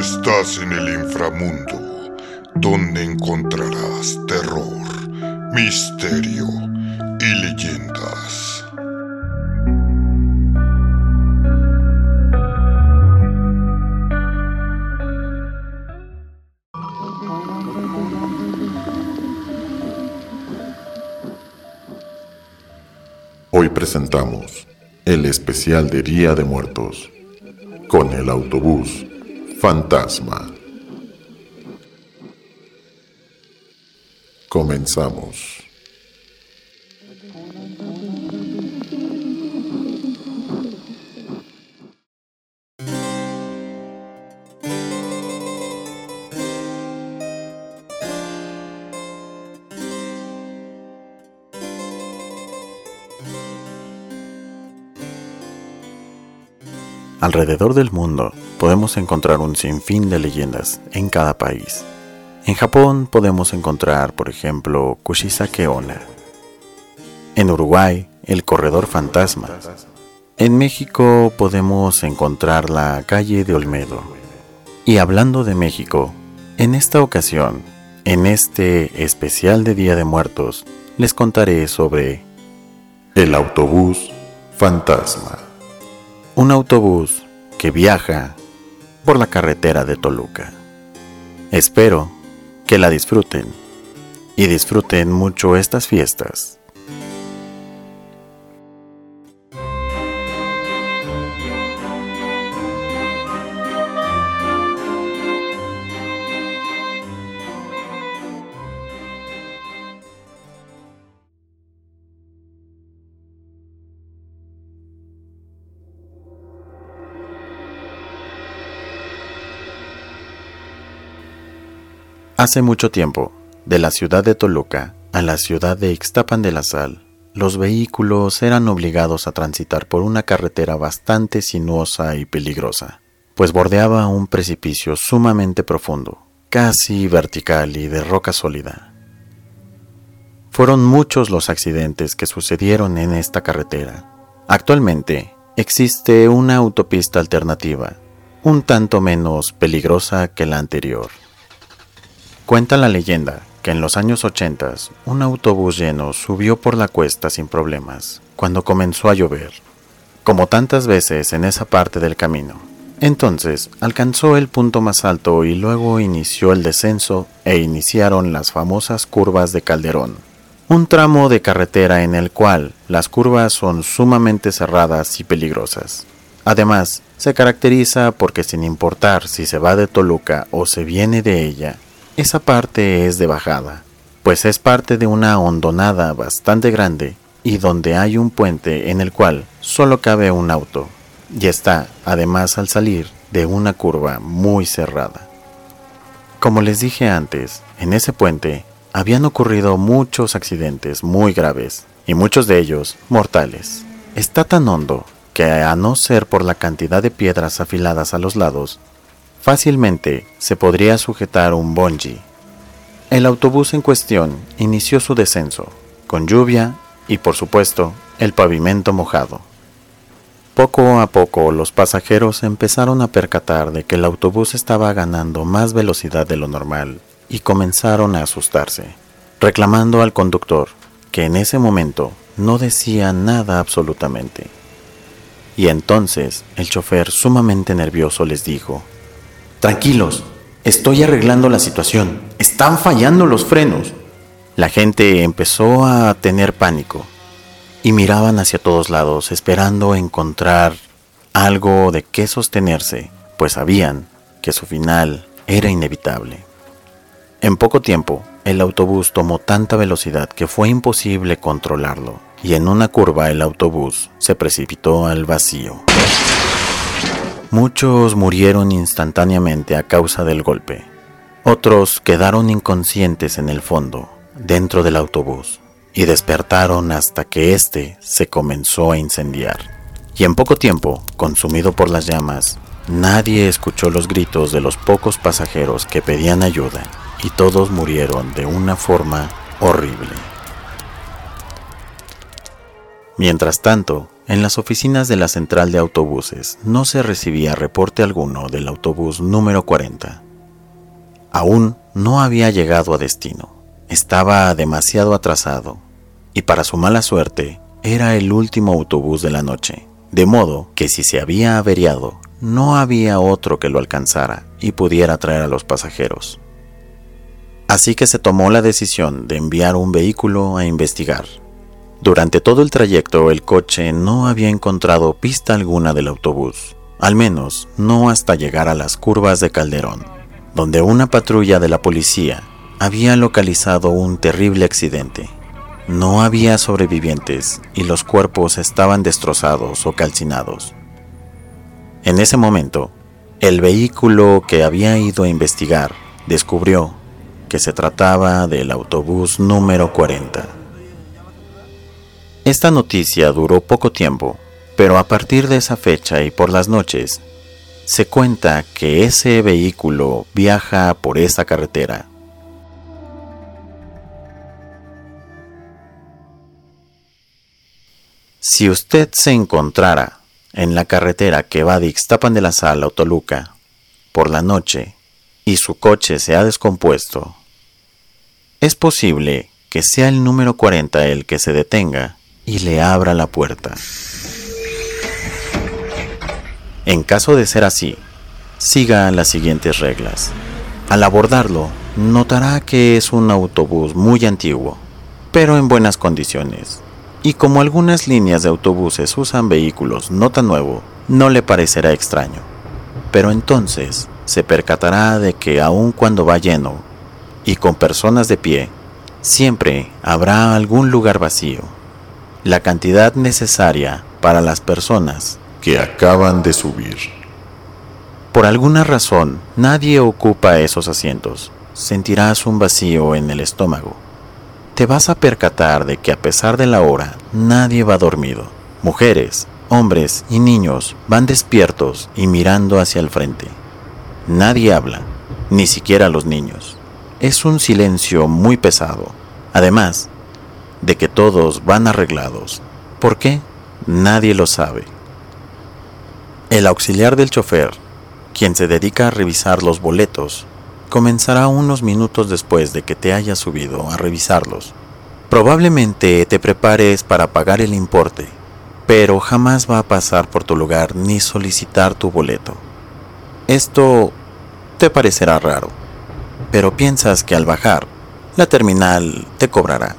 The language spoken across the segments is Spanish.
Estás en el inframundo, donde encontrarás terror, misterio y leyendas. Hoy presentamos el especial de Día de Muertos con el autobús fantasma. Comenzamos. Alrededor del mundo podemos encontrar un sinfín de leyendas en cada país. En Japón podemos encontrar, por ejemplo, Kushisake Onna. En Uruguay, el corredor fantasma. En México podemos encontrar la calle de Olmedo. Y hablando de México, en esta ocasión, en este especial de Día de Muertos, les contaré sobre el autobús fantasma un autobús que viaja por la carretera de Toluca. Espero que la disfruten y disfruten mucho estas fiestas. Hace mucho tiempo, de la ciudad de Toluca a la ciudad de Ixtapan de la Sal, los vehículos eran obligados a transitar por una carretera bastante sinuosa y peligrosa, pues bordeaba un precipicio sumamente profundo, casi vertical y de roca sólida. Fueron muchos los accidentes que sucedieron en esta carretera. Actualmente existe una autopista alternativa, un tanto menos peligrosa que la anterior. Cuenta la leyenda que en los años 80 un autobús lleno subió por la cuesta sin problemas cuando comenzó a llover, como tantas veces en esa parte del camino. Entonces alcanzó el punto más alto y luego inició el descenso e iniciaron las famosas curvas de Calderón, un tramo de carretera en el cual las curvas son sumamente cerradas y peligrosas. Además, se caracteriza porque sin importar si se va de Toluca o se viene de ella, esa parte es de bajada, pues es parte de una hondonada bastante grande y donde hay un puente en el cual solo cabe un auto, y está además al salir de una curva muy cerrada. Como les dije antes, en ese puente habían ocurrido muchos accidentes muy graves, y muchos de ellos mortales. Está tan hondo que a no ser por la cantidad de piedras afiladas a los lados, Fácilmente se podría sujetar un bungee. El autobús en cuestión inició su descenso, con lluvia y por supuesto el pavimento mojado. Poco a poco los pasajeros empezaron a percatar de que el autobús estaba ganando más velocidad de lo normal y comenzaron a asustarse, reclamando al conductor, que en ese momento no decía nada absolutamente. Y entonces el chofer sumamente nervioso les dijo, Tranquilos, estoy arreglando la situación. Están fallando los frenos. La gente empezó a tener pánico y miraban hacia todos lados esperando encontrar algo de qué sostenerse, pues sabían que su final era inevitable. En poco tiempo, el autobús tomó tanta velocidad que fue imposible controlarlo, y en una curva el autobús se precipitó al vacío. Muchos murieron instantáneamente a causa del golpe. Otros quedaron inconscientes en el fondo, dentro del autobús, y despertaron hasta que éste se comenzó a incendiar. Y en poco tiempo, consumido por las llamas, nadie escuchó los gritos de los pocos pasajeros que pedían ayuda, y todos murieron de una forma horrible. Mientras tanto, en las oficinas de la central de autobuses no se recibía reporte alguno del autobús número 40. Aún no había llegado a destino, estaba demasiado atrasado y para su mala suerte era el último autobús de la noche, de modo que si se había averiado, no había otro que lo alcanzara y pudiera traer a los pasajeros. Así que se tomó la decisión de enviar un vehículo a investigar. Durante todo el trayecto el coche no había encontrado pista alguna del autobús, al menos no hasta llegar a las curvas de Calderón, donde una patrulla de la policía había localizado un terrible accidente. No había sobrevivientes y los cuerpos estaban destrozados o calcinados. En ese momento, el vehículo que había ido a investigar descubrió que se trataba del autobús número 40. Esta noticia duró poco tiempo, pero a partir de esa fecha y por las noches, se cuenta que ese vehículo viaja por esa carretera. Si usted se encontrara en la carretera que va de Ixtapan de la Sal a Toluca por la noche y su coche se ha descompuesto, es posible que sea el número 40 el que se detenga y le abra la puerta. En caso de ser así, siga las siguientes reglas. Al abordarlo, notará que es un autobús muy antiguo, pero en buenas condiciones. Y como algunas líneas de autobuses usan vehículos no tan nuevos, no le parecerá extraño. Pero entonces se percatará de que aun cuando va lleno y con personas de pie, siempre habrá algún lugar vacío la cantidad necesaria para las personas que acaban de subir. Por alguna razón, nadie ocupa esos asientos. Sentirás un vacío en el estómago. Te vas a percatar de que a pesar de la hora, nadie va dormido. Mujeres, hombres y niños van despiertos y mirando hacia el frente. Nadie habla, ni siquiera los niños. Es un silencio muy pesado. Además, de que todos van arreglados. ¿Por qué? Nadie lo sabe. El auxiliar del chofer, quien se dedica a revisar los boletos, comenzará unos minutos después de que te hayas subido a revisarlos. Probablemente te prepares para pagar el importe, pero jamás va a pasar por tu lugar ni solicitar tu boleto. Esto te parecerá raro, pero piensas que al bajar, la terminal te cobrará.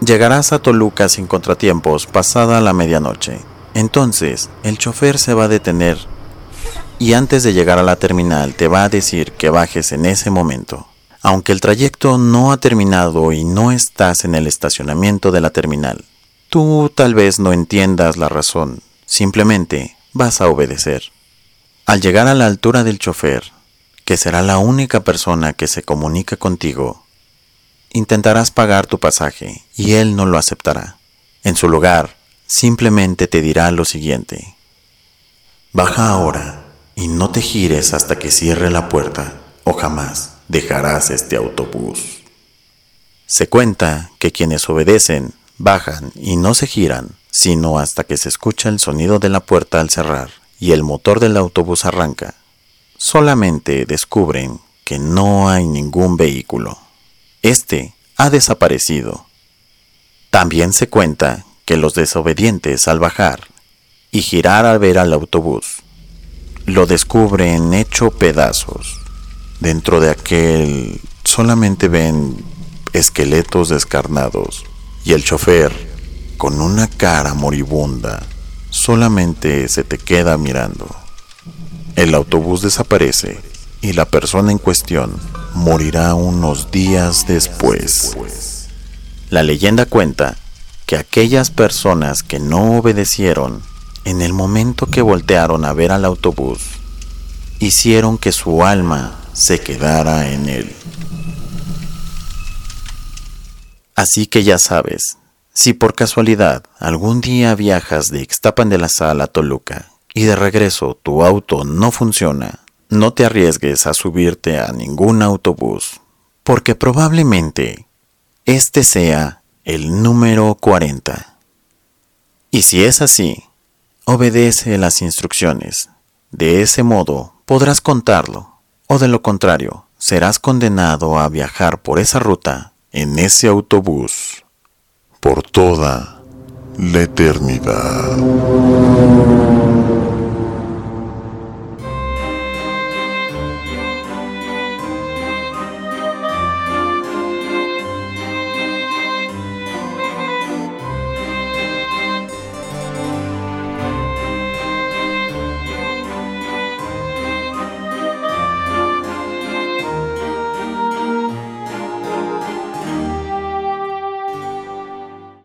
Llegarás a Toluca sin contratiempos pasada la medianoche. Entonces, el chofer se va a detener y antes de llegar a la terminal te va a decir que bajes en ese momento. Aunque el trayecto no ha terminado y no estás en el estacionamiento de la terminal, tú tal vez no entiendas la razón, simplemente vas a obedecer. Al llegar a la altura del chofer, que será la única persona que se comunica contigo, intentarás pagar tu pasaje y él no lo aceptará. En su lugar, simplemente te dirá lo siguiente. Baja ahora y no te gires hasta que cierre la puerta o jamás dejarás este autobús. Se cuenta que quienes obedecen bajan y no se giran, sino hasta que se escucha el sonido de la puerta al cerrar y el motor del autobús arranca. Solamente descubren que no hay ningún vehículo. Este ha desaparecido. También se cuenta que los desobedientes al bajar y girar al ver al autobús lo descubren hecho pedazos. Dentro de aquel solamente ven esqueletos descarnados y el chofer, con una cara moribunda, solamente se te queda mirando. El autobús desaparece y la persona en cuestión morirá unos días después. La leyenda cuenta que aquellas personas que no obedecieron en el momento que voltearon a ver al autobús, hicieron que su alma se quedara en él. Así que ya sabes, si por casualidad algún día viajas de Ixtapan de la Sal a Toluca y de regreso tu auto no funciona, no te arriesgues a subirte a ningún autobús, porque probablemente este sea el número 40. Y si es así, obedece las instrucciones. De ese modo podrás contarlo, o de lo contrario, serás condenado a viajar por esa ruta en ese autobús por toda la eternidad.